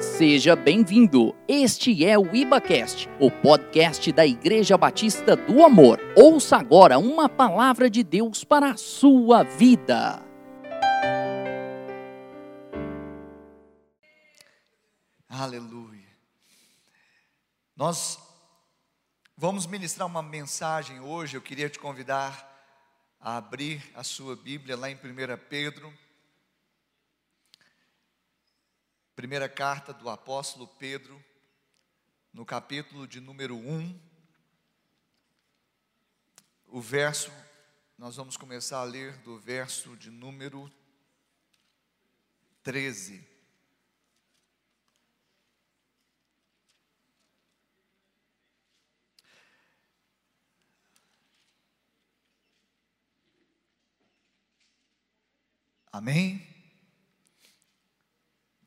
Seja bem-vindo. Este é o IbaCast, o podcast da Igreja Batista do Amor. Ouça agora uma palavra de Deus para a sua vida. Aleluia. Nós vamos ministrar uma mensagem hoje. Eu queria te convidar a abrir a sua Bíblia lá em 1 Pedro. Primeira carta do apóstolo Pedro, no capítulo de número 1, o verso, nós vamos começar a ler do verso de número 13. Amém?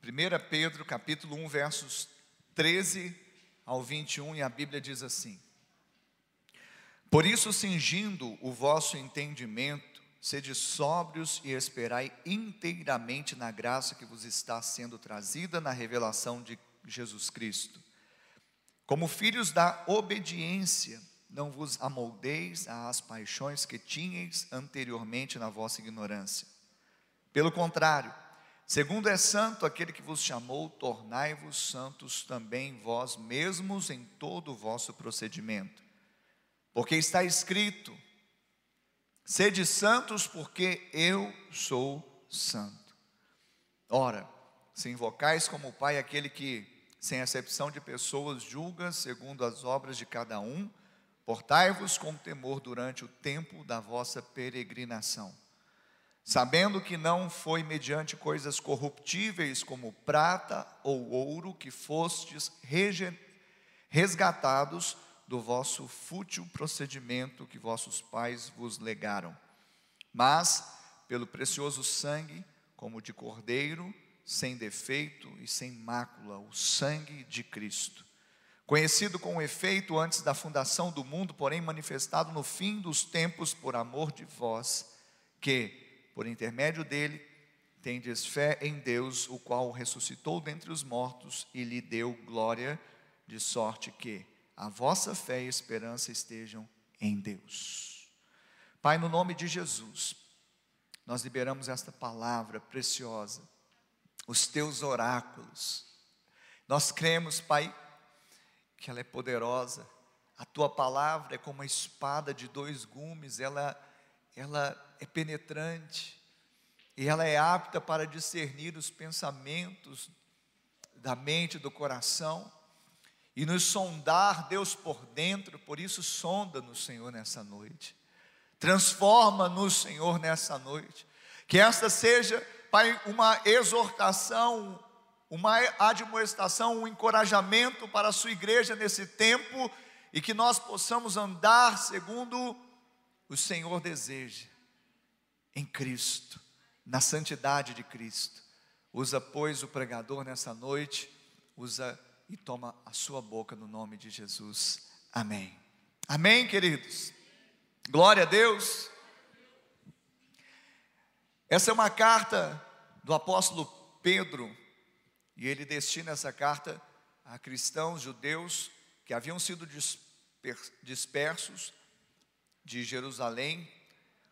1 Pedro capítulo 1, versos 13 ao 21, e a Bíblia diz assim: Por isso, cingindo o vosso entendimento, sede sóbrios e esperai inteiramente na graça que vos está sendo trazida na revelação de Jesus Cristo. Como filhos da obediência, não vos amoldeis às paixões que tinhais anteriormente na vossa ignorância pelo contrário, segundo é santo aquele que vos chamou, tornai-vos santos também vós mesmos em todo o vosso procedimento. Porque está escrito: Sede santos, porque eu sou santo. Ora, se invocais como Pai aquele que, sem acepção de pessoas, julga segundo as obras de cada um, portai-vos com temor durante o tempo da vossa peregrinação sabendo que não foi mediante coisas corruptíveis como prata ou ouro que fostes resgatados do vosso fútil procedimento que vossos pais vos legaram, mas pelo precioso sangue, como de cordeiro, sem defeito e sem mácula, o sangue de Cristo. Conhecido com efeito antes da fundação do mundo, porém manifestado no fim dos tempos por amor de vós, que, por intermédio dele, tendes fé em Deus, o qual ressuscitou dentre os mortos e lhe deu glória, de sorte que a vossa fé e esperança estejam em Deus. Pai, no nome de Jesus, nós liberamos esta palavra preciosa, os teus oráculos. Nós cremos, Pai, que ela é poderosa. A tua palavra é como uma espada de dois gumes, ela ela é penetrante e ela é apta para discernir os pensamentos da mente, do coração e nos sondar Deus por dentro, por isso sonda-nos, Senhor, nessa noite. Transforma-nos, Senhor, nessa noite. Que esta seja, Pai, uma exortação, uma admoestação, um encorajamento para a sua igreja nesse tempo e que nós possamos andar segundo o Senhor deseja em Cristo, na santidade de Cristo. Usa, pois, o pregador nessa noite, usa e toma a sua boca no nome de Jesus. Amém. Amém, queridos. Glória a Deus. Essa é uma carta do apóstolo Pedro, e ele destina essa carta a cristãos judeus que haviam sido dispersos de Jerusalém,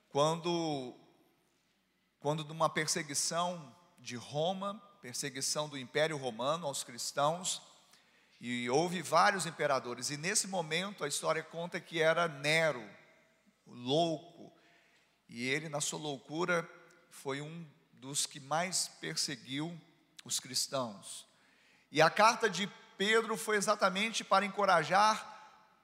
quando, quando de uma perseguição de Roma, perseguição do Império Romano aos cristãos, e houve vários imperadores, e nesse momento a história conta que era Nero, louco, e ele, na sua loucura, foi um dos que mais perseguiu os cristãos. E a carta de Pedro foi exatamente para encorajar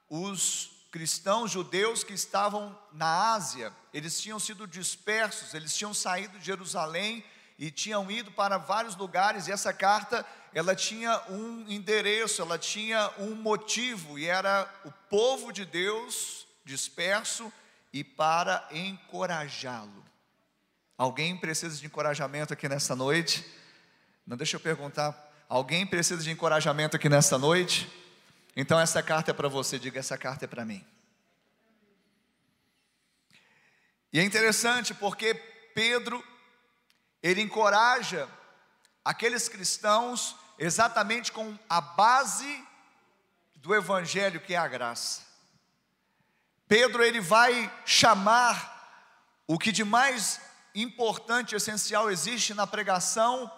os cristãos judeus que estavam na Ásia, eles tinham sido dispersos, eles tinham saído de Jerusalém e tinham ido para vários lugares, e essa carta, ela tinha um endereço, ela tinha um motivo, e era o povo de Deus disperso e para encorajá-lo. Alguém precisa de encorajamento aqui nessa noite? Não deixa eu perguntar, alguém precisa de encorajamento aqui nessa noite? Então essa carta é para você, diga essa carta é para mim. E é interessante porque Pedro ele encoraja aqueles cristãos exatamente com a base do evangelho que é a graça. Pedro ele vai chamar o que de mais importante essencial existe na pregação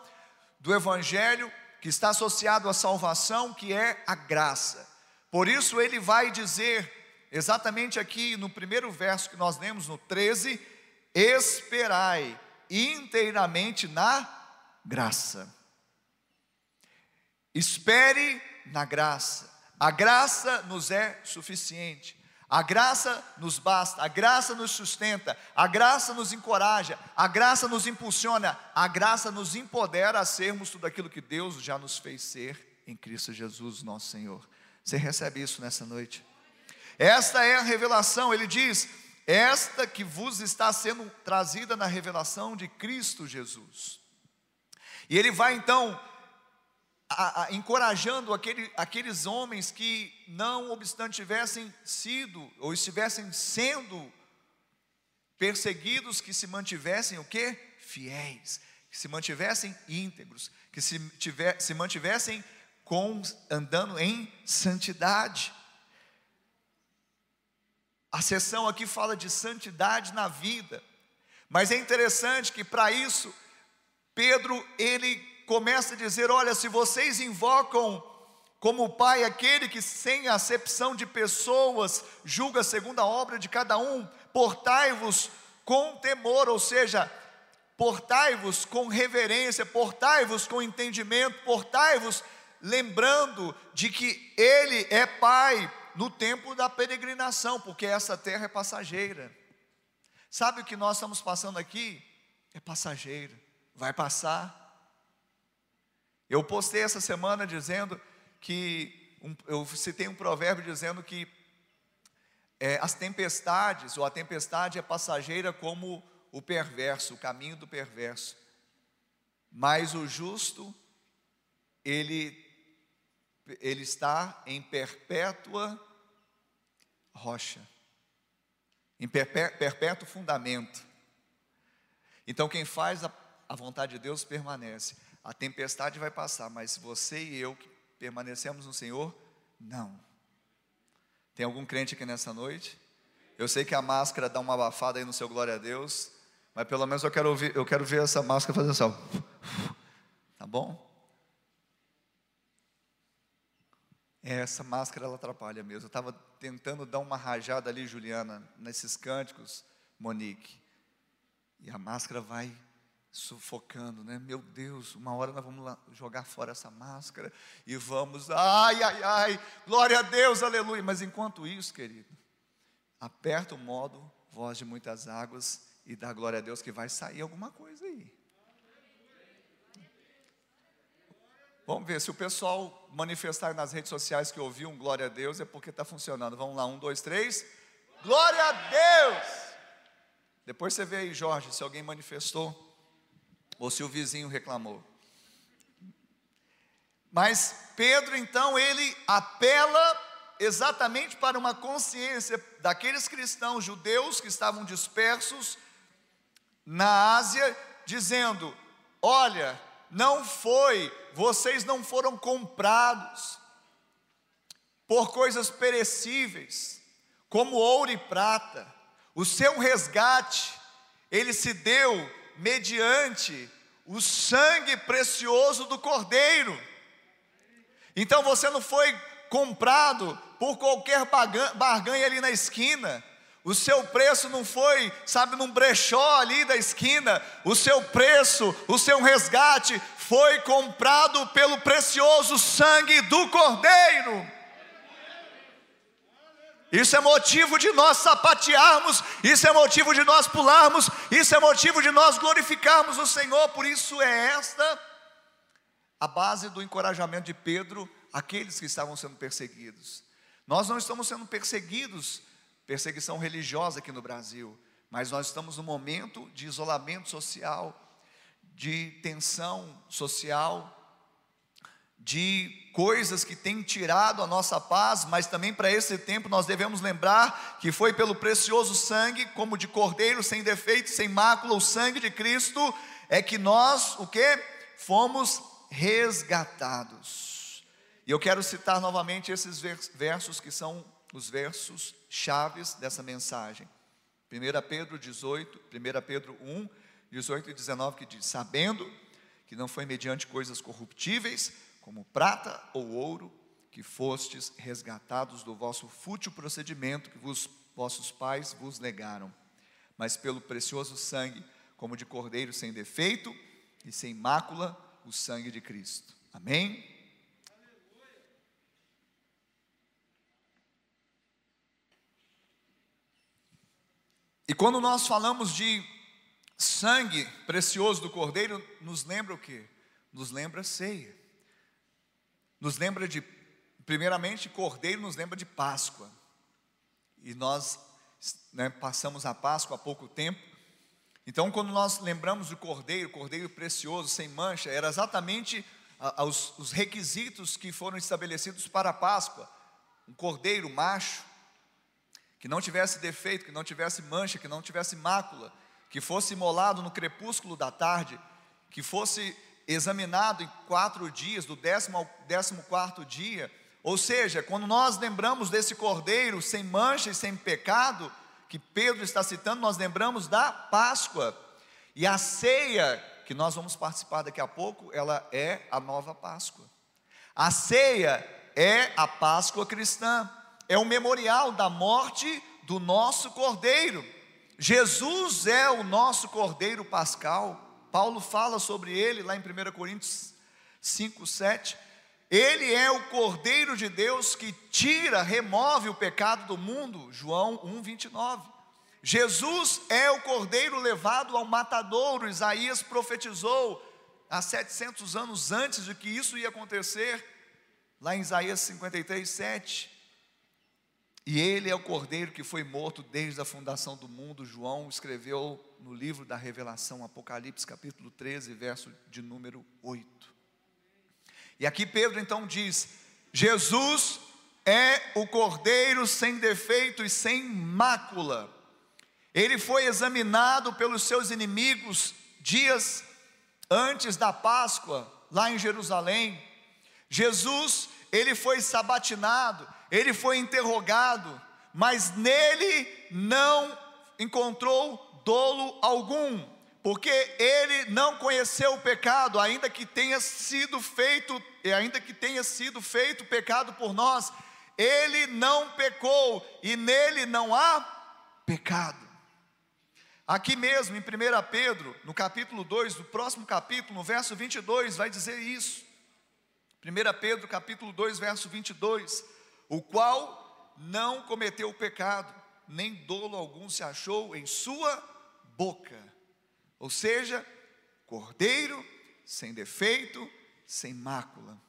do evangelho que está associado à salvação, que é a graça. Por isso ele vai dizer exatamente aqui no primeiro verso que nós lemos no 13, esperai inteiramente na graça. Espere na graça. A graça nos é suficiente. A graça nos basta, a graça nos sustenta, a graça nos encoraja, a graça nos impulsiona, a graça nos empodera a sermos tudo aquilo que Deus já nos fez ser em Cristo Jesus, nosso Senhor. Você recebe isso nessa noite? Esta é a revelação, ele diz: esta que vos está sendo trazida na revelação de Cristo Jesus. E ele vai então a, a, encorajando aquele, aqueles homens que, não obstante tivessem sido ou estivessem sendo perseguidos, que se mantivessem o que? Fiéis, que se mantivessem íntegros, que se, tiver, se mantivessem com, andando em santidade. A sessão aqui fala de santidade na vida, mas é interessante que para isso Pedro ele começa a dizer: olha, se vocês invocam como Pai aquele que, sem acepção de pessoas, julga segundo a obra de cada um, portai-vos com temor, ou seja, portai-vos com reverência, portai-vos com entendimento, portai-vos lembrando de que Ele é Pai no tempo da peregrinação, porque essa terra é passageira. Sabe o que nós estamos passando aqui? É passageiro, vai passar. Eu postei essa semana dizendo que, um, eu citei um provérbio dizendo que é, as tempestades, ou a tempestade é passageira como o perverso, o caminho do perverso. Mas o justo, ele, ele está em perpétua rocha, em perpétuo fundamento. Então, quem faz a, a vontade de Deus permanece. A tempestade vai passar, mas você e eu que permanecemos no Senhor, não. Tem algum crente aqui nessa noite? Eu sei que a máscara dá uma abafada aí no seu glória a Deus, mas pelo menos eu quero, ouvir, eu quero ver essa máscara fazer assim, tá bom? É, essa máscara ela atrapalha mesmo. Eu estava tentando dar uma rajada ali, Juliana, nesses cânticos, Monique, e a máscara vai sufocando, né? Meu Deus, uma hora nós vamos jogar fora essa máscara e vamos, ai, ai, ai, glória a Deus, aleluia. Mas enquanto isso, querido, aperta o modo, voz de muitas águas e dá glória a Deus que vai sair alguma coisa aí. Vamos ver, se o pessoal manifestar nas redes sociais que ouviu um glória a Deus, é porque está funcionando. Vamos lá, um, dois, três. Glória a Deus! Depois você vê aí, Jorge, se alguém manifestou ou se o vizinho reclamou. Mas Pedro, então, ele apela exatamente para uma consciência daqueles cristãos judeus que estavam dispersos na Ásia, dizendo: Olha, não foi, vocês não foram comprados por coisas perecíveis, como ouro e prata, o seu resgate, ele se deu mediante o sangue precioso do Cordeiro. Então você não foi comprado por qualquer barganha ali na esquina. O seu preço não foi, sabe, num brechó ali da esquina. O seu preço, o seu resgate foi comprado pelo precioso sangue do Cordeiro. Isso é motivo de nós sapatearmos, isso é motivo de nós pularmos, isso é motivo de nós glorificarmos o Senhor. Por isso é esta a base do encorajamento de Pedro àqueles que estavam sendo perseguidos. Nós não estamos sendo perseguidos, perseguição religiosa aqui no Brasil, mas nós estamos num momento de isolamento social, de tensão social, de coisas que têm tirado a nossa paz, mas também para esse tempo nós devemos lembrar que foi pelo precioso sangue, como de cordeiro, sem defeito, sem mácula, o sangue de Cristo, é que nós, o que? Fomos resgatados. E eu quero citar novamente esses versos que são os versos chaves dessa mensagem. 1 Pedro 18, 1 Pedro 1, 18 e 19, que diz: Sabendo que não foi mediante coisas corruptíveis, como prata ou ouro, que fostes resgatados do vosso fútil procedimento que vos, vossos pais vos legaram, mas pelo precioso sangue, como de cordeiro sem defeito e sem mácula, o sangue de Cristo. Amém? E quando nós falamos de sangue precioso do Cordeiro, nos lembra o que? Nos lembra ceia. Nos lembra de, primeiramente, Cordeiro nos lembra de Páscoa. E nós né, passamos a Páscoa há pouco tempo. Então, quando nós lembramos do Cordeiro, Cordeiro precioso, sem mancha, era exatamente os, os requisitos que foram estabelecidos para a Páscoa. Um cordeiro macho, que não tivesse defeito, que não tivesse mancha, que não tivesse mácula, que fosse imolado no crepúsculo da tarde, que fosse examinado em quatro dias, do décimo ao décimo quarto dia. Ou seja, quando nós lembramos desse cordeiro sem mancha e sem pecado, que Pedro está citando, nós lembramos da Páscoa. E a ceia, que nós vamos participar daqui a pouco, ela é a nova Páscoa. A ceia é a Páscoa cristã é o memorial da morte do nosso cordeiro. Jesus é o nosso cordeiro pascal. Paulo fala sobre ele lá em 1 Coríntios 5, 7. Ele é o cordeiro de Deus que tira, remove o pecado do mundo. João 1, 29. Jesus é o cordeiro levado ao matadouro. Isaías profetizou há 700 anos antes de que isso ia acontecer, lá em Isaías 53, 7. E ele é o cordeiro que foi morto desde a fundação do mundo. João escreveu no livro da Revelação, Apocalipse, capítulo 13, verso de número 8. E aqui Pedro então diz: Jesus é o cordeiro sem defeito e sem mácula. Ele foi examinado pelos seus inimigos dias antes da Páscoa, lá em Jerusalém. Jesus, ele foi sabatinado, ele foi interrogado, mas nele não encontrou dolo algum, porque ele não conheceu o pecado, ainda que tenha sido feito, ainda que tenha sido feito pecado por nós, ele não pecou e nele não há pecado. Aqui mesmo em 1 Pedro, no capítulo 2, no próximo capítulo, no verso 22, vai dizer isso. 1 Pedro, capítulo 2, verso 22 o qual não cometeu pecado, nem dolo algum se achou em sua boca. Ou seja, cordeiro sem defeito, sem mácula.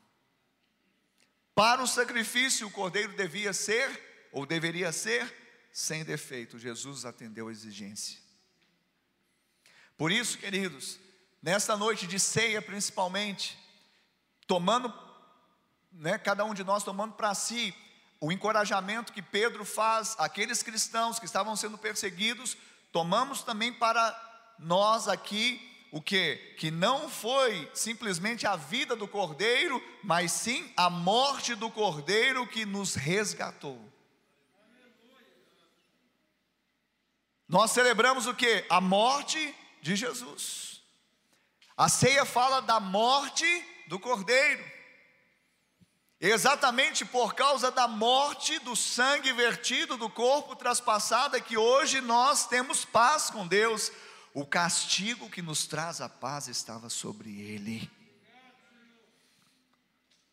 Para o sacrifício, o cordeiro devia ser, ou deveria ser, sem defeito. Jesus atendeu a exigência. Por isso, queridos, nesta noite de ceia, principalmente, tomando, né, cada um de nós tomando para si o encorajamento que Pedro faz àqueles cristãos que estavam sendo perseguidos, tomamos também para nós aqui o que? Que não foi simplesmente a vida do cordeiro, mas sim a morte do cordeiro que nos resgatou. Nós celebramos o que? A morte de Jesus. A ceia fala da morte do cordeiro. Exatamente por causa da morte, do sangue vertido, do corpo traspassado, é que hoje nós temos paz com Deus. O castigo que nos traz a paz estava sobre ele.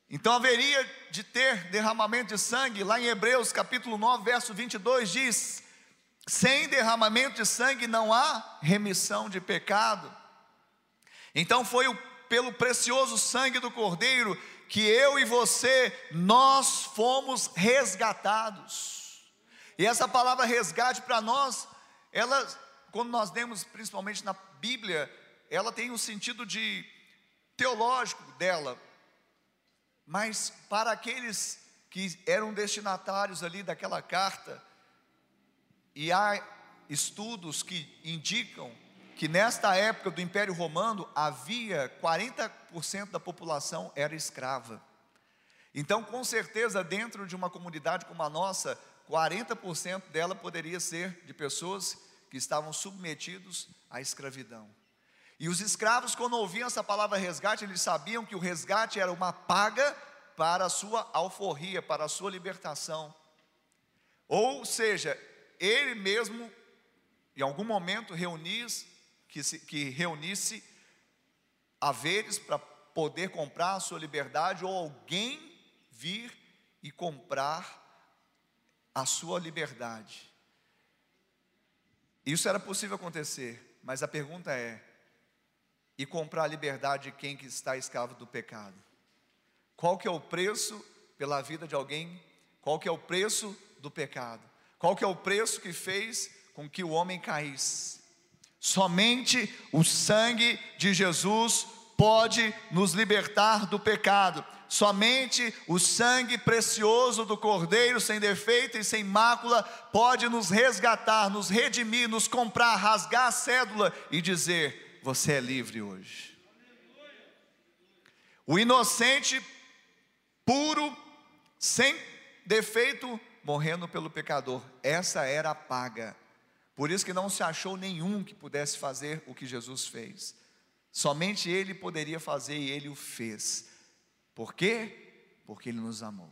Então haveria de ter derramamento de sangue, lá em Hebreus capítulo 9, verso 22 diz: sem derramamento de sangue não há remissão de pecado. Então foi o, pelo precioso sangue do Cordeiro que eu e você, nós fomos resgatados. E essa palavra resgate para nós, ela, quando nós lemos principalmente na Bíblia, ela tem um sentido de teológico dela, mas para aqueles que eram destinatários ali daquela carta, e há estudos que indicam que nesta época do Império Romano havia 40% da população era escrava. Então, com certeza, dentro de uma comunidade como a nossa, 40% dela poderia ser de pessoas que estavam submetidos à escravidão. E os escravos, quando ouviam essa palavra resgate, eles sabiam que o resgate era uma paga para a sua alforria, para a sua libertação. Ou seja, ele mesmo, em algum momento, reunisse, que, se, que reunisse haveres para poder comprar a sua liberdade, ou alguém vir e comprar a sua liberdade. Isso era possível acontecer, mas a pergunta é: e comprar a liberdade de quem que está escravo do pecado? Qual que é o preço pela vida de alguém? Qual que é o preço do pecado? Qual que é o preço que fez com que o homem caísse? Somente o sangue de Jesus pode nos libertar do pecado. Somente o sangue precioso do Cordeiro, sem defeito e sem mácula, pode nos resgatar, nos redimir, nos comprar, rasgar a cédula e dizer: Você é livre hoje. O inocente, puro, sem defeito, morrendo pelo pecador. Essa era a paga. Por isso que não se achou nenhum que pudesse fazer o que Jesus fez. Somente Ele poderia fazer e Ele o fez. Por quê? Porque Ele nos amou.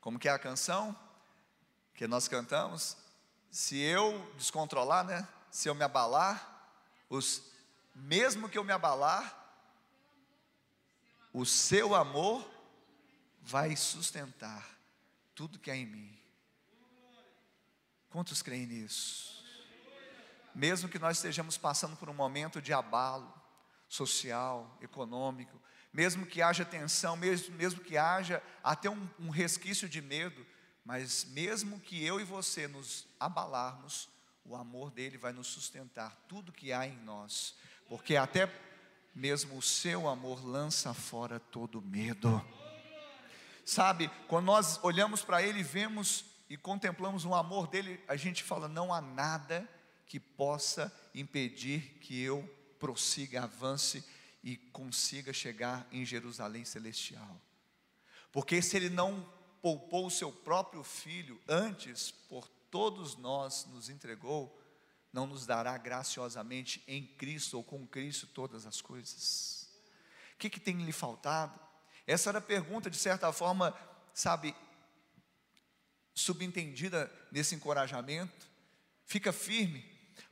Como que é a canção que nós cantamos? Se eu descontrolar, né? Se eu me abalar, os, mesmo que eu me abalar, o seu amor vai sustentar tudo que há em mim. Quantos creem nisso? Mesmo que nós estejamos passando por um momento de abalo social, econômico, mesmo que haja tensão, mesmo, mesmo que haja até um, um resquício de medo, mas mesmo que eu e você nos abalarmos, o amor dele vai nos sustentar tudo que há em nós, porque até mesmo o seu amor lança fora todo medo. Sabe, quando nós olhamos para ele e vemos e contemplamos o amor dele, a gente fala: não há nada que possa impedir que eu prossiga, avance e consiga chegar em Jerusalém celestial. Porque se ele não poupou o seu próprio filho, antes por todos nós nos entregou, não nos dará graciosamente em Cristo ou com Cristo todas as coisas? O que, que tem lhe faltado? Essa era a pergunta, de certa forma, sabe, subentendida nesse encorajamento. Fica firme,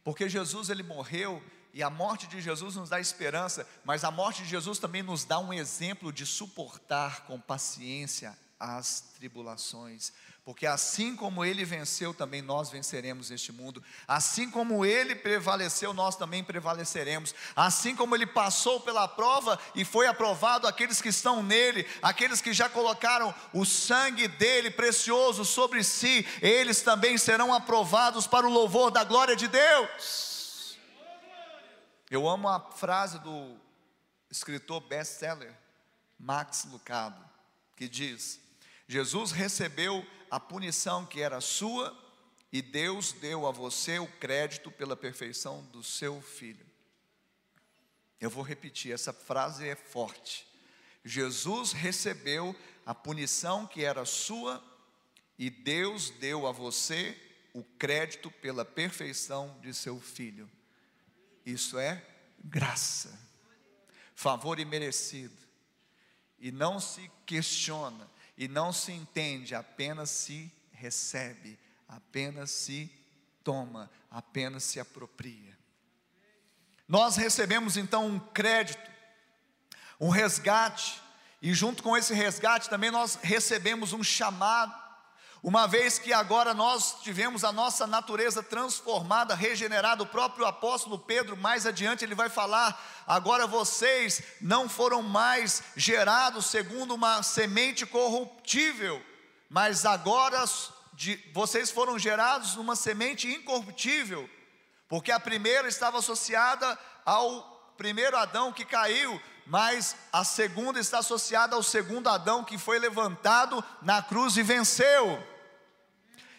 porque Jesus ele morreu e a morte de Jesus nos dá esperança, mas a morte de Jesus também nos dá um exemplo de suportar com paciência as tribulações, porque assim como ele venceu, também nós venceremos este mundo. Assim como ele prevaleceu, nós também prevaleceremos. Assim como ele passou pela prova e foi aprovado, aqueles que estão nele, aqueles que já colocaram o sangue dele precioso sobre si, eles também serão aprovados para o louvor da glória de Deus. Eu amo a frase do escritor best-seller Max Lucado, que diz: Jesus recebeu a punição que era sua e Deus deu a você o crédito pela perfeição do seu filho. Eu vou repetir, essa frase é forte. Jesus recebeu a punição que era sua e Deus deu a você o crédito pela perfeição de seu filho. Isso é graça, favor imerecido. E não se questiona e não se entende, apenas se recebe, apenas se toma, apenas se apropria. Nós recebemos então um crédito, um resgate, e junto com esse resgate também nós recebemos um chamado uma vez que agora nós tivemos a nossa natureza transformada, regenerada, o próprio apóstolo Pedro, mais adiante, ele vai falar: agora vocês não foram mais gerados segundo uma semente corruptível, mas agora vocês foram gerados numa semente incorruptível, porque a primeira estava associada ao primeiro Adão que caiu, mas a segunda está associada ao segundo Adão que foi levantado na cruz e venceu.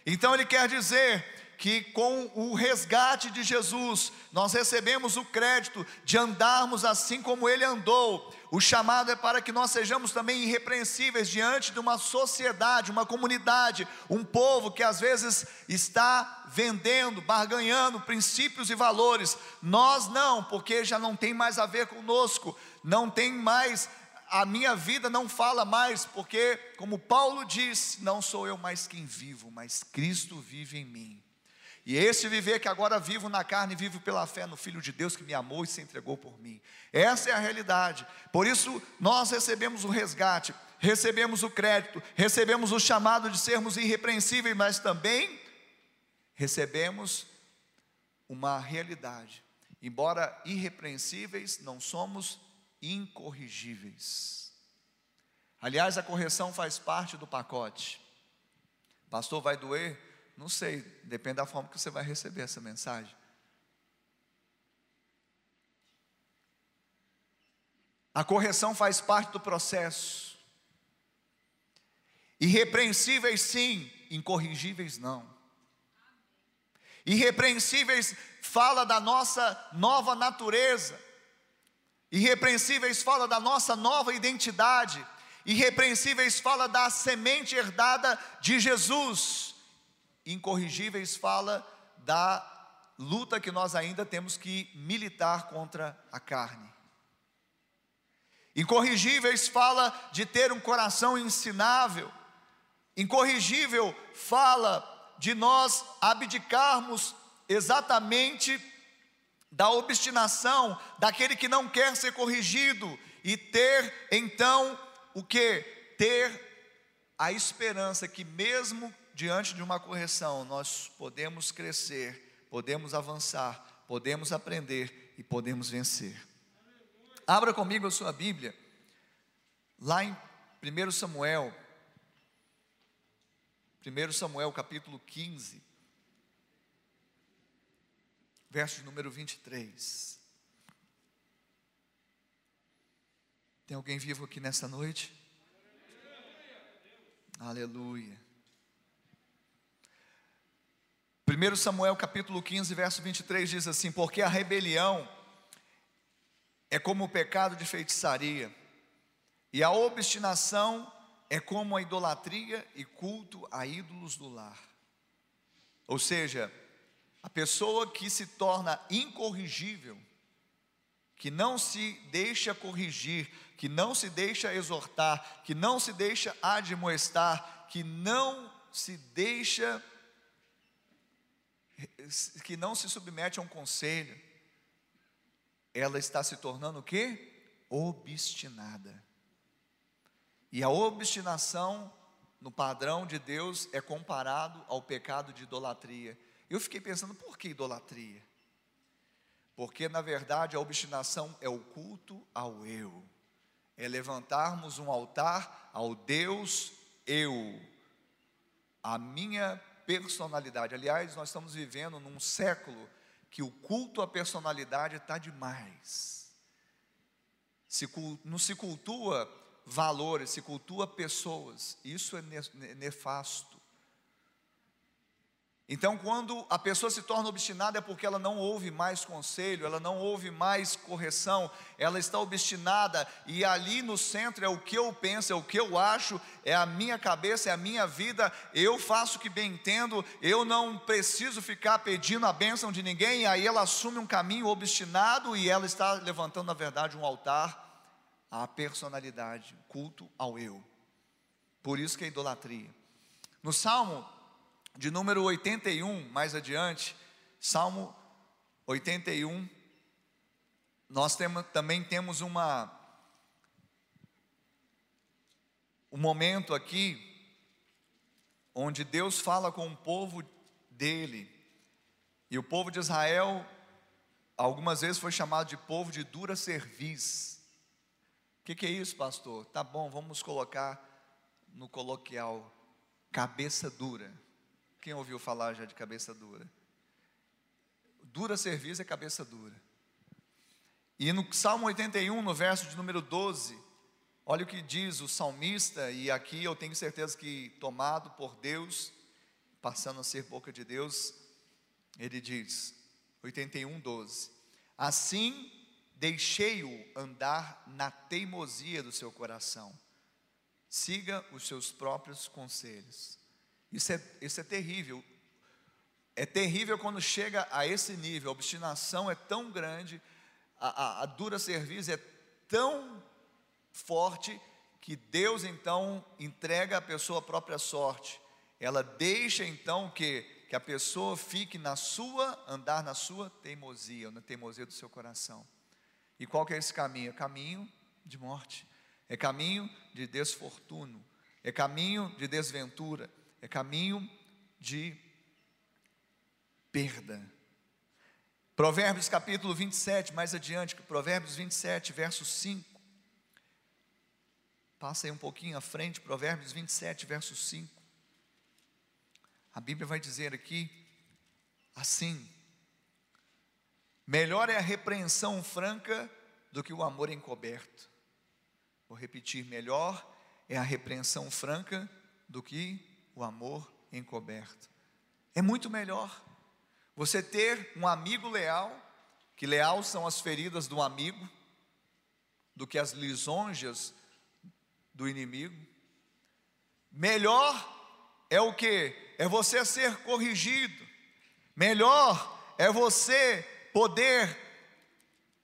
Então ele quer dizer que com o resgate de Jesus, nós recebemos o crédito de andarmos assim como ele andou. O chamado é para que nós sejamos também irrepreensíveis diante de uma sociedade, uma comunidade, um povo que às vezes está vendendo, barganhando princípios e valores. Nós não, porque já não tem mais a ver conosco, não tem mais a minha vida não fala mais, porque, como Paulo disse, não sou eu mais quem vivo, mas Cristo vive em mim. E esse viver que agora vivo na carne, vivo pela fé no Filho de Deus que me amou e se entregou por mim. Essa é a realidade. Por isso, nós recebemos o resgate, recebemos o crédito, recebemos o chamado de sermos irrepreensíveis, mas também recebemos uma realidade. Embora irrepreensíveis, não somos incorrigíveis. Aliás, a correção faz parte do pacote. Pastor, vai doer? Não sei, depende da forma que você vai receber essa mensagem. A correção faz parte do processo. Irrepreensíveis sim, incorrigíveis não. Irrepreensíveis fala da nossa nova natureza. Irrepreensíveis fala da nossa nova identidade. Irrepreensíveis fala da semente herdada de Jesus. Incorrigíveis fala da luta que nós ainda temos que militar contra a carne. Incorrigíveis fala de ter um coração ensinável. Incorrigível fala de nós abdicarmos exatamente da obstinação daquele que não quer ser corrigido e ter então o que? Ter a esperança que mesmo diante de uma correção nós podemos crescer, podemos avançar, podemos aprender e podemos vencer. Abra comigo a sua Bíblia, lá em 1 Samuel, 1 Samuel capítulo 15 verso número 23. Tem alguém vivo aqui nessa noite? Aleluia. 1 Samuel capítulo 15, verso 23 diz assim: Porque a rebelião é como o pecado de feitiçaria, e a obstinação é como a idolatria e culto a ídolos do lar. Ou seja, a pessoa que se torna incorrigível, que não se deixa corrigir, que não se deixa exortar, que não se deixa admoestar, que não se deixa, que não se submete a um conselho, ela está se tornando o que? Obstinada. E a obstinação, no padrão de Deus, é comparado ao pecado de idolatria. Eu fiquei pensando, por que idolatria? Porque, na verdade, a obstinação é o culto ao eu, é levantarmos um altar ao Deus eu, a minha personalidade. Aliás, nós estamos vivendo num século que o culto à personalidade está demais. Se, não se cultua valores, se cultua pessoas. Isso é nefasto. Então, quando a pessoa se torna obstinada, é porque ela não ouve mais conselho, ela não ouve mais correção, ela está obstinada, e ali no centro é o que eu penso, é o que eu acho, é a minha cabeça, é a minha vida, eu faço o que bem entendo, eu não preciso ficar pedindo a bênção de ninguém, e aí ela assume um caminho obstinado e ela está levantando, na verdade, um altar à personalidade, culto ao eu. Por isso que é idolatria. No Salmo de número 81, mais adiante, Salmo 81, nós temos, também temos uma um momento aqui onde Deus fala com o povo dele. E o povo de Israel algumas vezes foi chamado de povo de dura cerviz. O que, que é isso, pastor? Tá bom, vamos colocar no coloquial cabeça dura. Quem ouviu falar já de cabeça dura? Dura serviço é cabeça dura. E no Salmo 81, no verso de número 12, olha o que diz o salmista, e aqui eu tenho certeza que tomado por Deus, passando a ser boca de Deus, Ele diz, 81, 12: Assim deixei-o andar na teimosia do seu coração, siga os seus próprios conselhos. Isso é, isso é terrível. É terrível quando chega a esse nível, a obstinação é tão grande, a, a, a dura serviço é tão forte, que Deus então entrega a pessoa a própria sorte. Ela deixa então que, que a pessoa fique na sua, andar na sua teimosia, na teimosia do seu coração. E qual que é esse caminho? É caminho de morte, é caminho de desfortuno, é caminho de desventura, é caminho de perda. Provérbios capítulo 27, mais adiante, Provérbios 27, verso 5. Passa aí um pouquinho à frente, Provérbios 27, verso 5. A Bíblia vai dizer aqui assim: Melhor é a repreensão franca do que o amor encoberto. Vou repetir: melhor é a repreensão franca do que o amor encoberto. É muito melhor você ter um amigo leal, que leal são as feridas do amigo, do que as lisonjas do inimigo. Melhor é o que? É você ser corrigido. Melhor é você poder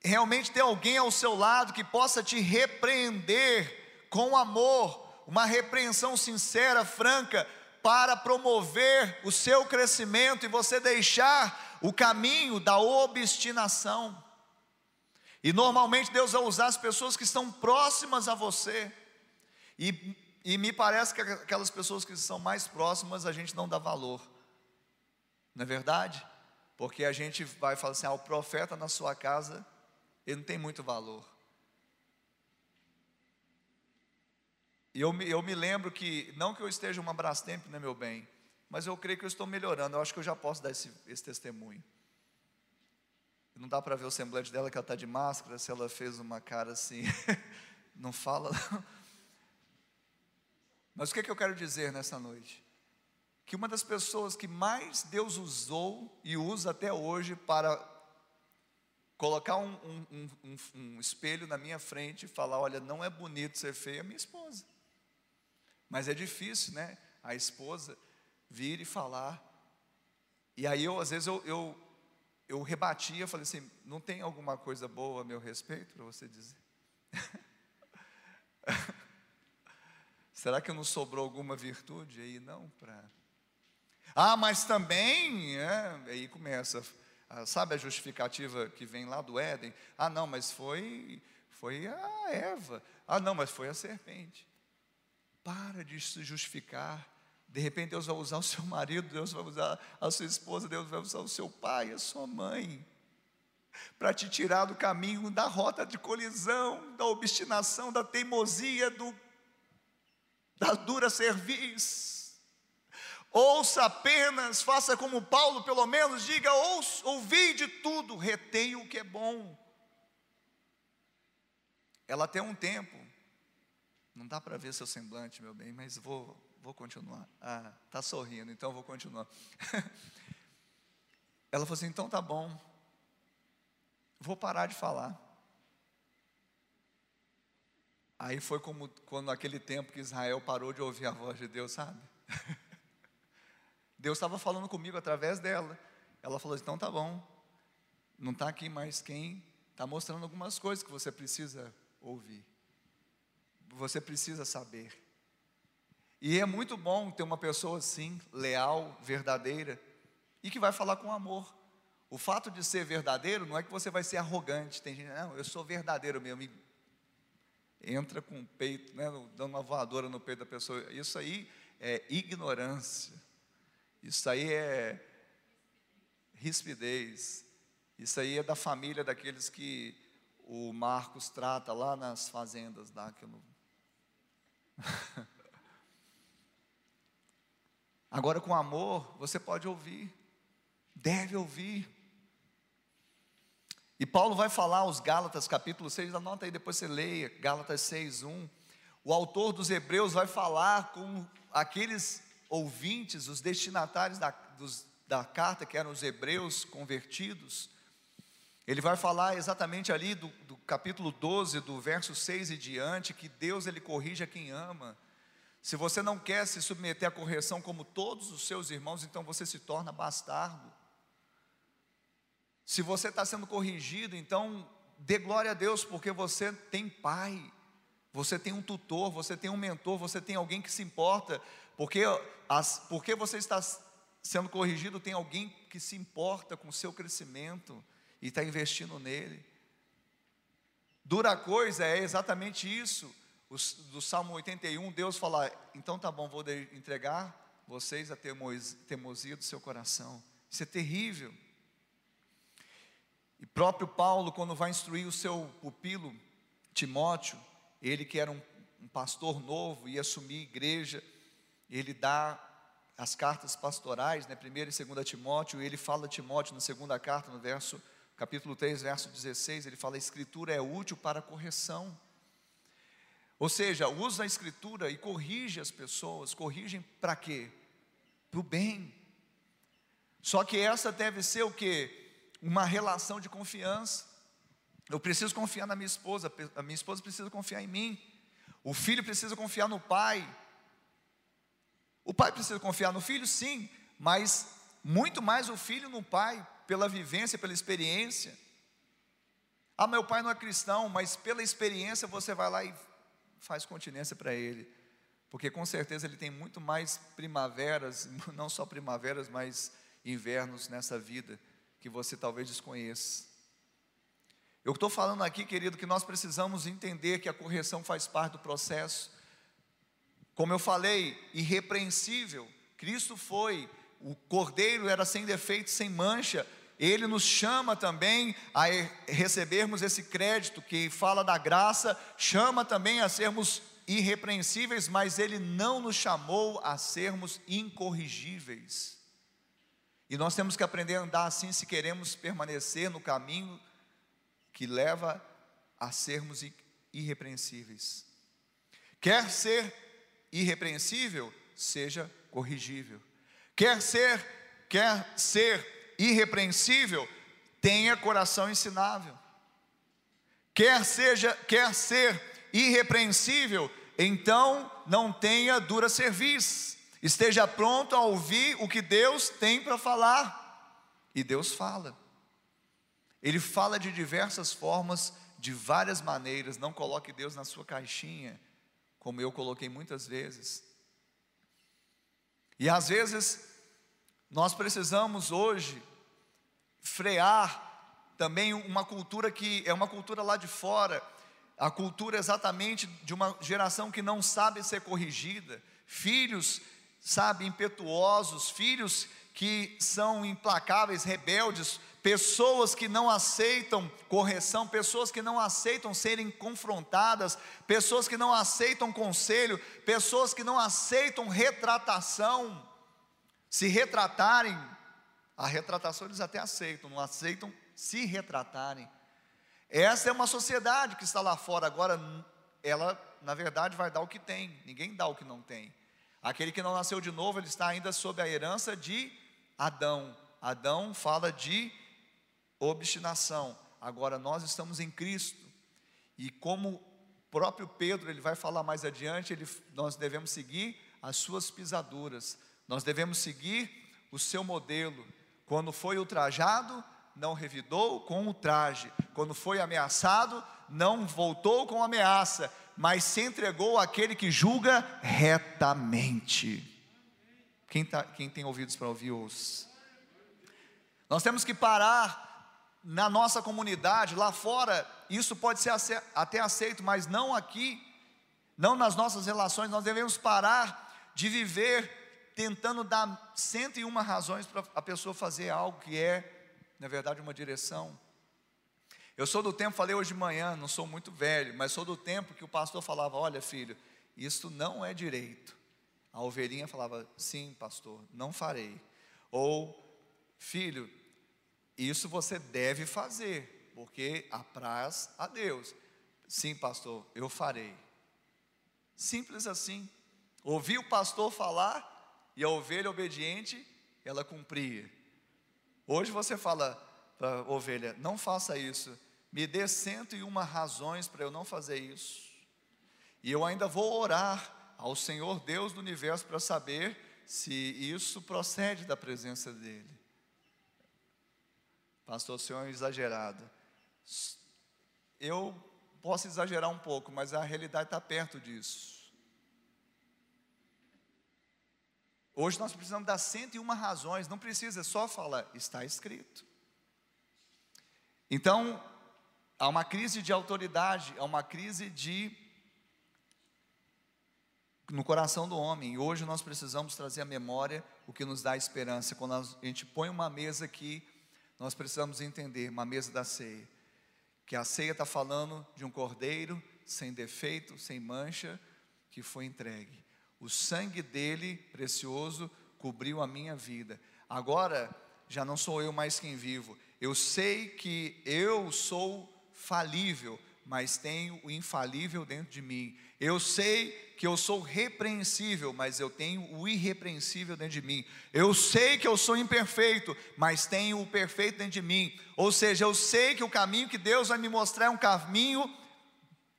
realmente ter alguém ao seu lado que possa te repreender com amor, uma repreensão sincera, franca, para promover o seu crescimento e você deixar o caminho da obstinação. E normalmente Deus vai usar as pessoas que estão próximas a você. E, e me parece que aquelas pessoas que são mais próximas a gente não dá valor. Não é verdade? Porque a gente vai falar assim: ah, o profeta na sua casa, ele não tem muito valor. Eu, eu me lembro que, não que eu esteja uma Brastemp, né, meu bem, mas eu creio que eu estou melhorando. Eu acho que eu já posso dar esse, esse testemunho. Não dá para ver o semblante dela, que ela está de máscara, se ela fez uma cara assim, não fala. Não. Mas o que, é que eu quero dizer nessa noite? Que uma das pessoas que mais Deus usou e usa até hoje para colocar um, um, um, um, espelho na minha frente e falar: olha, não é bonito ser feia, é minha esposa. Mas é difícil, né? A esposa vir e falar. E aí eu, às vezes, eu, eu, eu rebatia, falei assim: não tem alguma coisa boa a meu respeito para você dizer? Será que não sobrou alguma virtude aí? Não. Ah, mas também, é, aí começa, sabe a justificativa que vem lá do Éden? Ah, não, mas foi, foi a Eva. Ah, não, mas foi a serpente. Para de se justificar. De repente Deus vai usar o seu marido, Deus vai usar a sua esposa, Deus vai usar o seu pai, a sua mãe, para te tirar do caminho da rota de colisão, da obstinação, da teimosia, do da dura cerviz. Ouça apenas, faça como Paulo, pelo menos, diga: ouvi de tudo, retenha o que é bom. Ela tem um tempo, não dá para ver seu semblante, meu bem, mas vou, vou continuar. Ah, está sorrindo, então vou continuar. Ela falou assim: então tá bom, vou parar de falar. Aí foi como quando aquele tempo que Israel parou de ouvir a voz de Deus, sabe? Deus estava falando comigo através dela. Ela falou: então tá bom, não está aqui mais quem está mostrando algumas coisas que você precisa ouvir, você precisa saber. E é muito bom ter uma pessoa assim, leal, verdadeira, e que vai falar com amor. O fato de ser verdadeiro não é que você vai ser arrogante. Tem gente, não, eu sou verdadeiro mesmo entra com o peito, né, dando uma voadora no peito da pessoa. Isso aí é ignorância. Isso aí é rispidez. Isso aí é da família daqueles que o Marcos trata lá nas fazendas daquilo. Agora com amor, você pode ouvir, deve ouvir. E Paulo vai falar aos Gálatas, capítulo 6, anota aí, depois você leia, Gálatas 6, 1. O autor dos Hebreus vai falar com aqueles ouvintes, os destinatários da, dos, da carta, que eram os hebreus convertidos, ele vai falar exatamente ali do, do, capítulo 12, do verso 6 e diante, que Deus ele corrige a quem ama. Se você não quer se submeter à correção como todos os seus irmãos, então você se torna bastardo. Se você está sendo corrigido, então dê glória a Deus, porque você tem pai, você tem um tutor, você tem um mentor, você tem alguém que se importa, porque, as, porque você está sendo corrigido, tem alguém que se importa com o seu crescimento e está investindo nele. Dura coisa é exatamente isso do Salmo 81, Deus fala: então tá bom, vou entregar vocês a teimosia do seu coração. Isso é terrível. E próprio Paulo, quando vai instruir o seu pupilo, Timóteo, ele que era um, um pastor novo, ia assumir igreja, ele dá as cartas pastorais, né, 1 e 2 Timóteo, e ele fala a Timóteo na segunda carta, no verso, capítulo 3, verso 16, ele fala: a escritura é útil para correção ou seja, usa a escritura e corrige as pessoas. Corrigem para quê? Para o bem. Só que essa deve ser o que? Uma relação de confiança. Eu preciso confiar na minha esposa, a minha esposa precisa confiar em mim. O filho precisa confiar no pai. O pai precisa confiar no filho, sim, mas muito mais o filho no pai, pela vivência, pela experiência. Ah, meu pai não é cristão, mas pela experiência você vai lá e faz continência para ele, porque com certeza ele tem muito mais primaveras, não só primaveras, mas invernos nessa vida que você talvez desconheça. Eu estou falando aqui, querido, que nós precisamos entender que a correção faz parte do processo. Como eu falei, irrepreensível. Cristo foi, o cordeiro era sem defeito, sem mancha, ele nos chama também a recebermos esse crédito que fala da graça, chama também a sermos irrepreensíveis, mas ele não nos chamou a sermos incorrigíveis. E nós temos que aprender a andar assim se queremos permanecer no caminho que leva a sermos irrepreensíveis. Quer ser irrepreensível, seja corrigível. Quer ser, quer ser irrepreensível, tenha coração ensinável. Quer seja, quer ser irrepreensível, então não tenha dura cerviz. Esteja pronto a ouvir o que Deus tem para falar. E Deus fala. Ele fala de diversas formas, de várias maneiras. Não coloque Deus na sua caixinha, como eu coloquei muitas vezes. E às vezes nós precisamos hoje frear também uma cultura que é uma cultura lá de fora, a cultura exatamente de uma geração que não sabe ser corrigida, filhos, sabe, impetuosos, filhos que são implacáveis, rebeldes, pessoas que não aceitam correção, pessoas que não aceitam serem confrontadas, pessoas que não aceitam conselho, pessoas que não aceitam retratação se retratarem, a retratação eles até aceitam, não aceitam se retratarem. Essa é uma sociedade que está lá fora, agora ela, na verdade, vai dar o que tem, ninguém dá o que não tem. Aquele que não nasceu de novo, ele está ainda sob a herança de Adão. Adão fala de obstinação. Agora nós estamos em Cristo. E como próprio Pedro, ele vai falar mais adiante, ele, nós devemos seguir as suas pisaduras. Nós devemos seguir o seu modelo. Quando foi ultrajado, não revidou com o traje. Quando foi ameaçado, não voltou com ameaça, mas se entregou àquele que julga retamente. Quem, tá, quem tem ouvidos para ouvir, ouça. Nós temos que parar na nossa comunidade, lá fora, isso pode ser até aceito, mas não aqui, não nas nossas relações, nós devemos parar de viver tentando dar 101 razões para a pessoa fazer algo que é, na verdade, uma direção. Eu sou do tempo, falei hoje de manhã, não sou muito velho, mas sou do tempo que o pastor falava: Olha, filho, isso não é direito. A ovelhinha falava: Sim, pastor, não farei. Ou, filho, isso você deve fazer, porque apraz a Deus. Sim, pastor, eu farei. Simples assim. Ouvi o pastor falar, e a ovelha obediente, ela cumpria. Hoje você fala para a ovelha: não faça isso, me dê 101 razões para eu não fazer isso. E eu ainda vou orar ao Senhor Deus do universo para saber se isso procede da presença dEle. Pastor, o senhor é exagerado. Eu posso exagerar um pouco, mas a realidade está perto disso. Hoje nós precisamos dar 101 razões, não precisa só falar, está escrito. Então, há uma crise de autoridade, há uma crise de no coração do homem. E hoje nós precisamos trazer à memória o que nos dá esperança. Quando a gente põe uma mesa aqui, nós precisamos entender, uma mesa da ceia, que a ceia está falando de um cordeiro sem defeito, sem mancha, que foi entregue. O sangue dele, precioso, cobriu a minha vida. Agora, já não sou eu mais quem vivo. Eu sei que eu sou falível, mas tenho o infalível dentro de mim. Eu sei que eu sou repreensível, mas eu tenho o irrepreensível dentro de mim. Eu sei que eu sou imperfeito, mas tenho o perfeito dentro de mim. Ou seja, eu sei que o caminho que Deus vai me mostrar é um caminho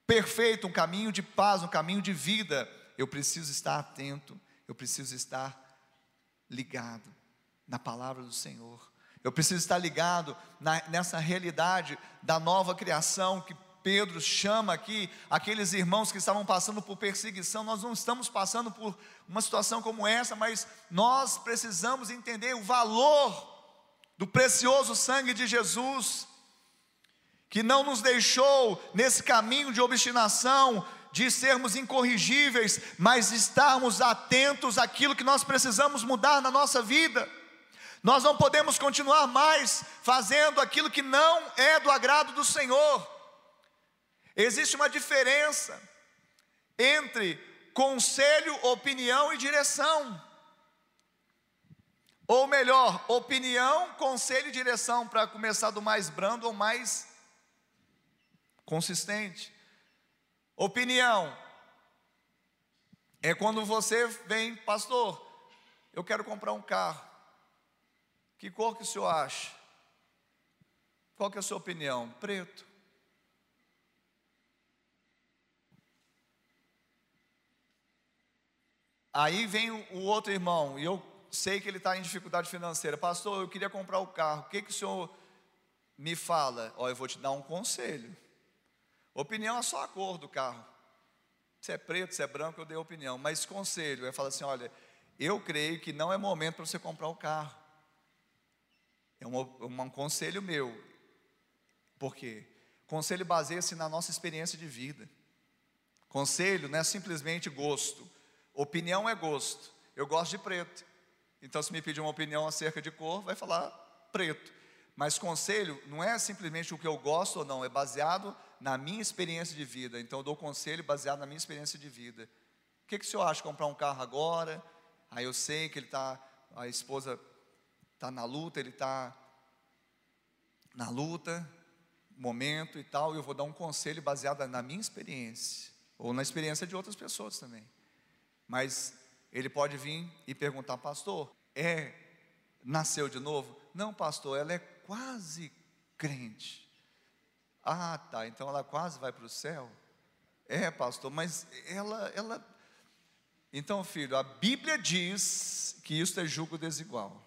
perfeito, um caminho de paz, um caminho de vida. Eu preciso estar atento, eu preciso estar ligado na palavra do Senhor. Eu preciso estar ligado na, nessa realidade da nova criação que Pedro chama aqui aqueles irmãos que estavam passando por perseguição. Nós não estamos passando por uma situação como essa, mas nós precisamos entender o valor do precioso sangue de Jesus, que não nos deixou nesse caminho de obstinação, de sermos incorrigíveis, mas estarmos atentos àquilo que nós precisamos mudar na nossa vida. Nós não podemos continuar mais fazendo aquilo que não é do agrado do Senhor. Existe uma diferença entre conselho, opinião e direção. Ou melhor, opinião, conselho e direção, para começar do mais brando ou mais consistente. Opinião é quando você vem, pastor, eu quero comprar um carro. Que cor que o senhor acha? Qual que é a sua opinião? Preto. Aí vem o outro irmão, e eu sei que ele está em dificuldade financeira. Pastor, eu queria comprar o carro. O que, que o senhor me fala? Ó, eu vou te dar um conselho. Opinião é só a cor do carro. Se é preto, se é branco, eu dei opinião. Mas conselho, eu falo assim: olha, eu creio que não é momento para você comprar o carro. É um, um conselho meu. Por quê? Conselho baseia-se na nossa experiência de vida. Conselho não é simplesmente gosto. Opinião é gosto. Eu gosto de preto. Então, se me pedir uma opinião acerca de cor, vai falar preto. Mas conselho não é simplesmente o que eu gosto ou não, é baseado na minha experiência de vida. Então, eu dou conselho baseado na minha experiência de vida. O que, que o senhor acha comprar um carro agora? Aí eu sei que ele está, a esposa está na luta, ele está na luta, momento e tal, e eu vou dar um conselho baseado na minha experiência, ou na experiência de outras pessoas também. Mas ele pode vir e perguntar, pastor, é nasceu de novo? Não, pastor, ela é quase crente. Ah, tá, então ela quase vai para o céu. É, pastor, mas ela, ela. Então, filho, a Bíblia diz que isso é julgo desigual.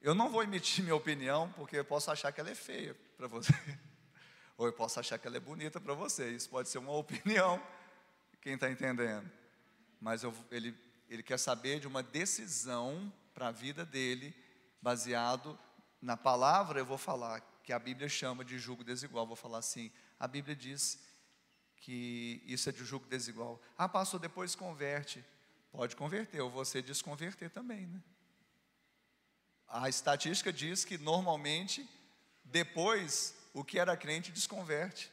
Eu não vou emitir minha opinião, porque eu posso achar que ela é feia para você, ou eu posso achar que ela é bonita para você. Isso pode ser uma opinião quem está entendendo? Mas eu, ele, ele quer saber de uma decisão para a vida dele, baseado na palavra, eu vou falar, que a Bíblia chama de julgo desigual. Vou falar assim: a Bíblia diz que isso é de julgo desigual. Ah, pastor, depois converte. Pode converter, ou você desconverter também, né? A estatística diz que normalmente, depois, o que era crente desconverte.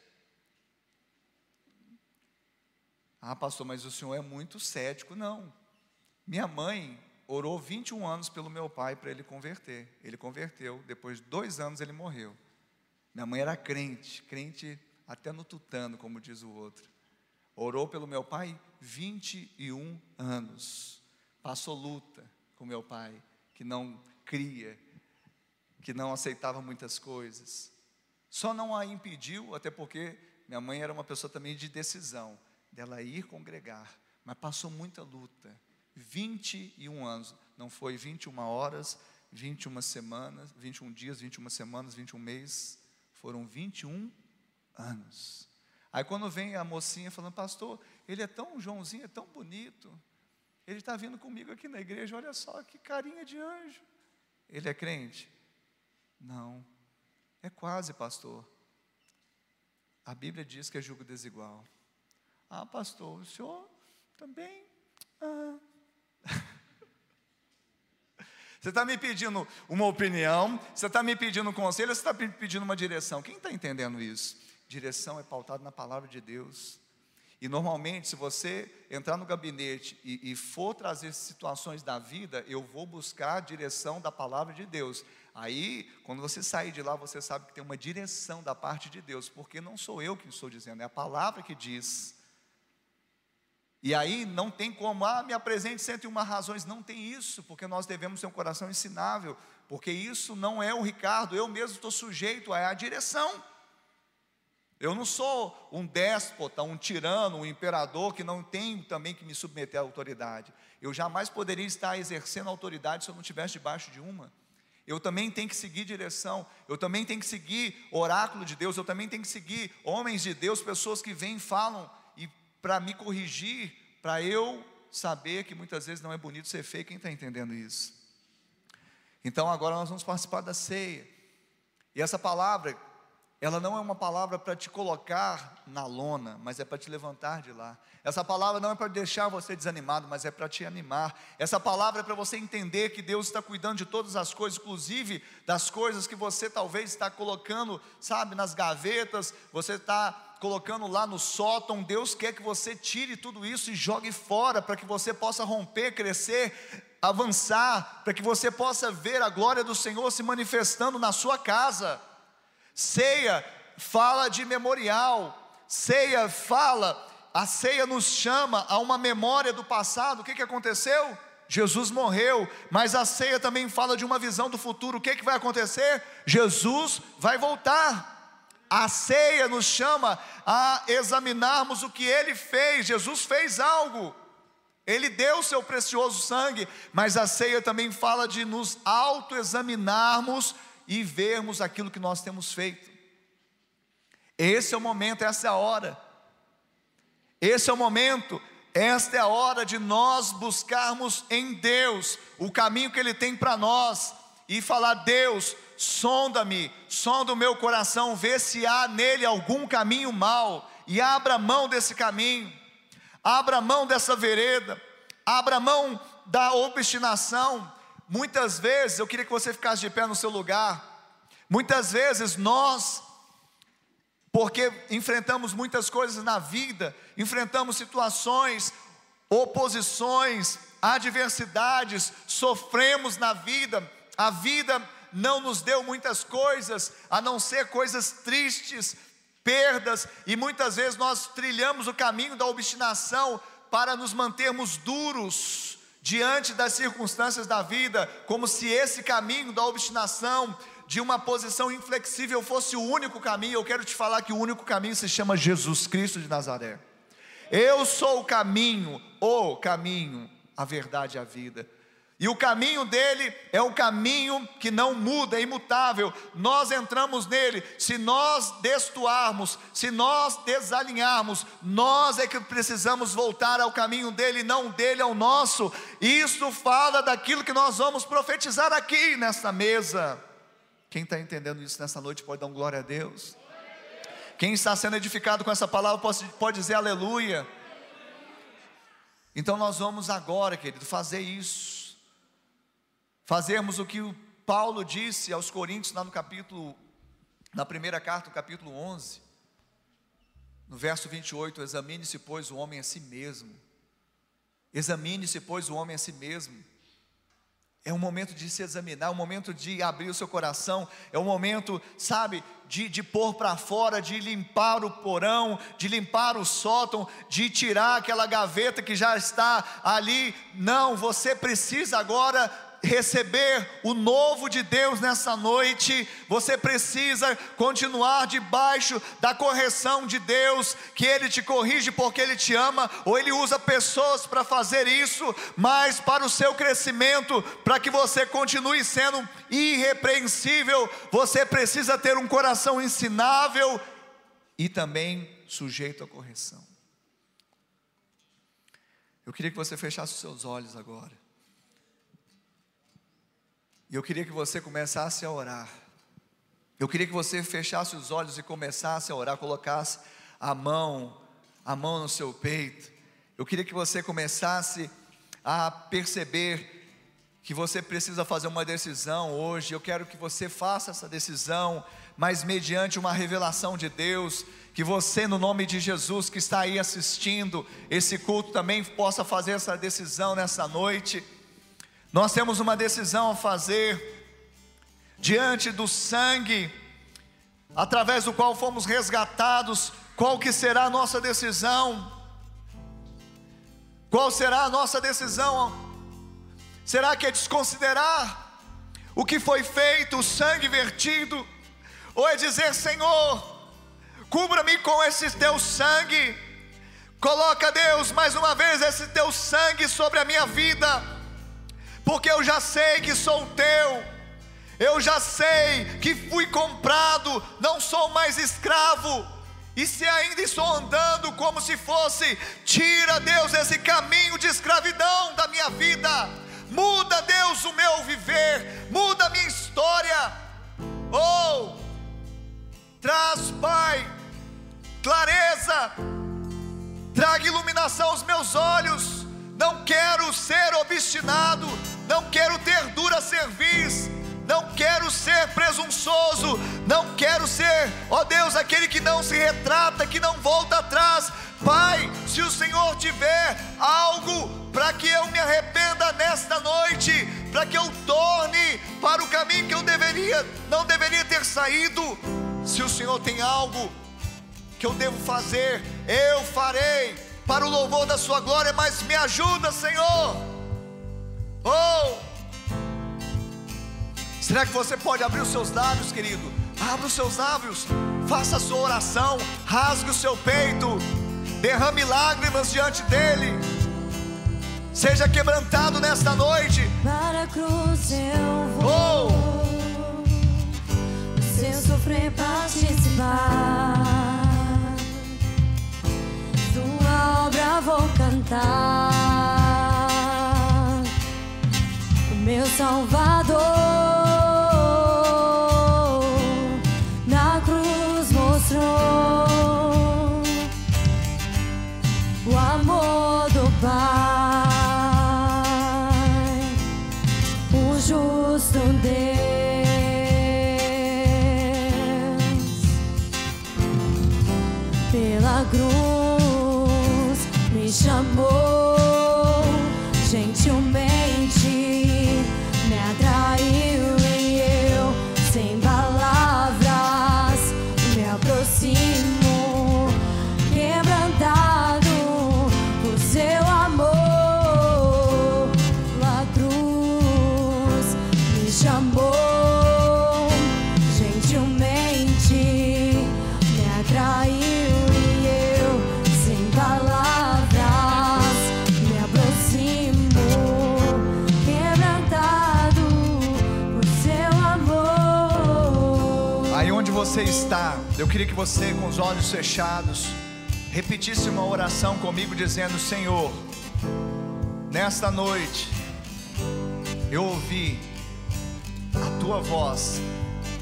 Ah, pastor, mas o senhor é muito cético. Não. Minha mãe orou 21 anos pelo meu pai para ele converter. Ele converteu. Depois de dois anos ele morreu. Minha mãe era crente, crente até no tutano, como diz o outro. Orou pelo meu pai 21 anos. Passou luta com meu pai, que não cria que não aceitava muitas coisas. Só não a impediu, até porque minha mãe era uma pessoa também de decisão, dela ir congregar, mas passou muita luta. 21 anos, não foi 21 horas, 21 semanas, 21 dias, 21 semanas, 21 meses, foram 21 anos. Aí quando vem a mocinha falando, pastor, ele é tão Joãozinho, é tão bonito, ele está vindo comigo aqui na igreja, olha só que carinha de anjo. Ele é crente? Não, é quase, pastor. A Bíblia diz que é julgo desigual. Ah, pastor, o senhor também. Ah. Você está me pedindo uma opinião, você está me pedindo um conselho, você está me pedindo uma direção. Quem está entendendo isso? Direção é pautada na palavra de Deus. E normalmente, se você entrar no gabinete e, e, for trazer situações da vida, eu vou buscar a direção da palavra de Deus. Aí, quando você sair de lá, você sabe que tem uma direção da parte de Deus, porque não sou eu que estou dizendo, é a palavra que diz. E aí não tem como, ah, me apresente 101 razões, não tem isso, porque nós devemos ter um coração ensinável, porque isso não é o Ricardo, eu mesmo estou sujeito a, a direção. Eu não sou um déspota, um tirano, um imperador que não tenho também que me submeter à autoridade. Eu jamais poderia estar exercendo autoridade se eu não estivesse debaixo de uma. Eu também tenho que seguir direção, eu também tenho que seguir oráculo de Deus, eu também tenho que seguir homens de Deus, pessoas que vêm e falam para me corrigir, para eu saber que muitas vezes não é bonito ser feio. Quem está entendendo isso? Então agora nós vamos participar da ceia. E essa palavra, ela não é uma palavra para te colocar na lona, mas é para te levantar de lá. Essa palavra não é para deixar você desanimado, mas é para te animar. Essa palavra é para você entender que Deus está cuidando de todas as coisas, inclusive das coisas que você talvez está colocando, sabe, nas gavetas, você está colocando lá no sótão, Deus quer que você tire tudo isso e jogue fora, para que você possa romper, crescer, avançar, para que você possa ver a glória do Senhor se manifestando na sua casa. Ceia fala de memorial, ceia fala, a ceia nos chama a uma memória do passado, o que, que aconteceu? Jesus morreu, mas a ceia também fala de uma visão do futuro. O que, que vai acontecer? Jesus vai voltar. A ceia nos chama a examinarmos o que ele fez. Jesus fez algo. Ele deu seu precioso sangue, mas a ceia também fala de nos autoexaminarmos e vermos aquilo que nós temos feito. Esse é o momento, essa é a hora. Esse é o momento, esta é a hora de nós buscarmos em Deus o caminho que Ele tem para nós e falar: Deus, sonda-me, sonda o meu coração, vê se há nele algum caminho mal, e abra mão desse caminho, abra mão dessa vereda, abra mão da obstinação. Muitas vezes, eu queria que você ficasse de pé no seu lugar, muitas vezes nós, porque enfrentamos muitas coisas na vida, enfrentamos situações, oposições, adversidades, sofremos na vida, a vida não nos deu muitas coisas, a não ser coisas tristes, perdas, e muitas vezes nós trilhamos o caminho da obstinação para nos mantermos duros diante das circunstâncias da vida, como se esse caminho da obstinação, de uma posição inflexível, fosse o único caminho. Eu quero te falar que o único caminho se chama Jesus Cristo de Nazaré. Eu sou o caminho, o caminho, a verdade e a vida. E o caminho dele é um caminho que não muda, é imutável. Nós entramos nele, se nós destoarmos, se nós desalinharmos, nós é que precisamos voltar ao caminho dele, não dele ao nosso. Isso fala daquilo que nós vamos profetizar aqui nesta mesa. Quem está entendendo isso nessa noite pode dar um glória a Deus. Quem está sendo edificado com essa palavra pode, pode dizer aleluia. Então nós vamos agora, querido, fazer isso fazermos o que o Paulo disse aos Coríntios lá no capítulo, na primeira carta, no capítulo 11, no verso 28, examine-se, pois, o homem a si mesmo. Examine-se, pois, o homem a si mesmo. É um momento de se examinar, é um momento de abrir o seu coração, é um momento, sabe, de, de pôr para fora, de limpar o porão, de limpar o sótão, de tirar aquela gaveta que já está ali. Não, você precisa agora receber o novo de Deus nessa noite, você precisa continuar debaixo da correção de Deus, que Ele te corrige porque Ele te ama, ou Ele usa pessoas para fazer isso, mas para o seu crescimento, para que você continue sendo irrepreensível, você precisa ter um coração ensinável e também sujeito à correção. Eu queria que você fechasse os seus olhos agora. E eu queria que você começasse a orar. Eu queria que você fechasse os olhos e começasse a orar, colocasse a mão, a mão no seu peito. Eu queria que você começasse a perceber que você precisa fazer uma decisão hoje. Eu quero que você faça essa decisão, mas mediante uma revelação de Deus, que você, no nome de Jesus, que está aí assistindo esse culto, também possa fazer essa decisão nessa noite. Nós temos uma decisão a fazer diante do sangue através do qual fomos resgatados. Qual que será a nossa decisão? Qual será a nossa decisão? Será que é desconsiderar o que foi feito, o sangue vertido? Ou é dizer, Senhor, cubra-me com esse teu sangue, coloca, Deus, mais uma vez esse teu sangue sobre a minha vida porque eu já sei que sou teu, eu já sei que fui comprado, não sou mais escravo, e se ainda estou andando como se fosse, tira Deus esse caminho de escravidão da minha vida, muda Deus o meu viver, muda a minha história, ou oh, traz, Pai, clareza, traga iluminação aos meus olhos, não quero ser obstinado, não quero ter dura cerviz, não quero ser presunçoso, não quero ser, ó Deus, aquele que não se retrata, que não volta atrás. Pai, se o Senhor tiver algo para que eu me arrependa nesta noite, para que eu torne para o caminho que eu deveria, não deveria ter saído, se o Senhor tem algo que eu devo fazer, eu farei. Para o louvor da Sua glória, mas me ajuda, Senhor Oh! Será que você pode abrir os seus lábios, querido? Abra os seus lábios, faça a sua oração, rasgue o seu peito, derrame lágrimas diante dele. Seja quebrantado nesta noite. Para a cruz eu vou. Oh. Seu sofrer participar. Sua obra vou cantar meu Salvador. Eu queria que você, com os olhos fechados, repetisse uma oração comigo, dizendo: Senhor, nesta noite, eu ouvi a tua voz,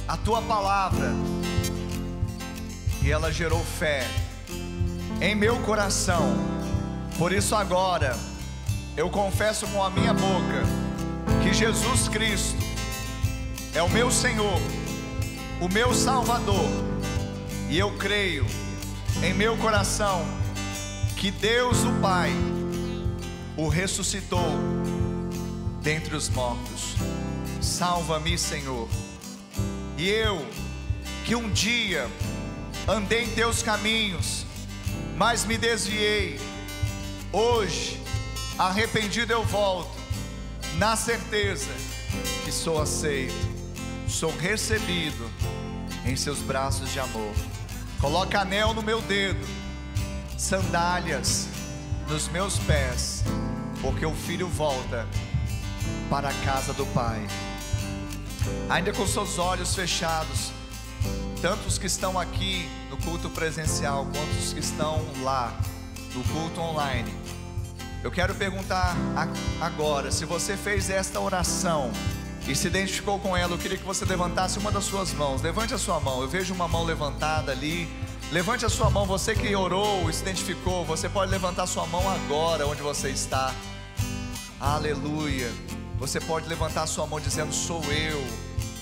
a tua palavra, e ela gerou fé em meu coração. Por isso, agora, eu confesso com a minha boca que Jesus Cristo é o meu Senhor, o meu Salvador e eu creio em meu coração que Deus o Pai o ressuscitou dentre os mortos. Salva-me, Senhor. E eu, que um dia andei em teus caminhos, mas me desviei, hoje, arrependido eu volto, na certeza que sou aceito, sou recebido em seus braços de amor. Coloca anel no meu dedo, sandálias nos meus pés, porque o filho volta para a casa do Pai. Ainda com seus olhos fechados, tanto os que estão aqui no culto presencial, quanto os que estão lá no culto online. Eu quero perguntar agora, se você fez esta oração e se identificou com ela, eu queria que você levantasse uma das suas mãos. Levante a sua mão. Eu vejo uma mão levantada ali. Levante a sua mão, você que orou e se identificou, você pode levantar sua mão agora onde você está. Aleluia. Você pode levantar sua mão dizendo: Sou eu.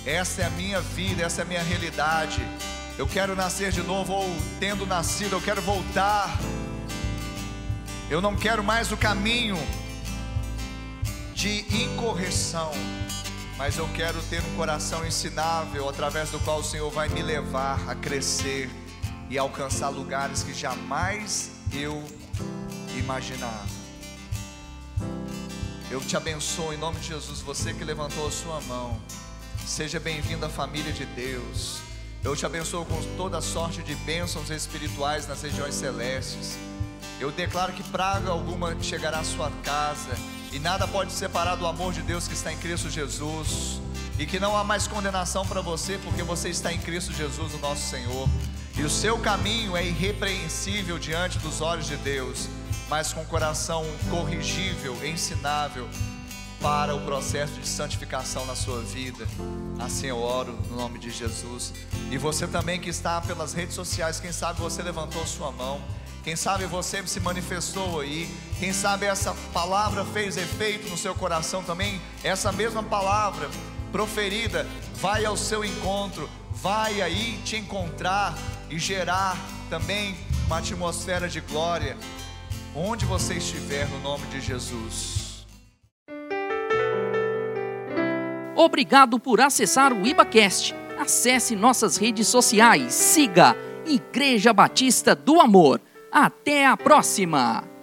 Essa é a minha vida, essa é a minha realidade. Eu quero nascer de novo, ou tendo nascido, eu quero voltar. Eu não quero mais o caminho de incorreção, mas eu quero ter um coração ensinável, através do qual o Senhor vai me levar a crescer e alcançar lugares que jamais eu imaginava. Eu te abençoo em nome de Jesus, você que levantou a sua mão. Seja bem-vindo à família de Deus. Eu te abençoo com toda sorte de bênçãos espirituais nas regiões celestes. Eu declaro que praga alguma chegará à sua casa e nada pode separar do amor de Deus que está em Cristo Jesus. E que não há mais condenação para você, porque você está em Cristo Jesus, o nosso Senhor. E o seu caminho é irrepreensível diante dos olhos de Deus, mas com coração corrigível, ensinável para o processo de santificação na sua vida. Assim eu oro no nome de Jesus. E você também que está pelas redes sociais, quem sabe você levantou sua mão. Quem sabe você se manifestou aí. Quem sabe essa palavra fez efeito no seu coração também. Essa mesma palavra proferida vai ao seu encontro, vai aí te encontrar e gerar também uma atmosfera de glória onde você estiver no nome de Jesus. Obrigado por acessar o IbaCast. Acesse nossas redes sociais, siga Igreja Batista do Amor. Até a próxima!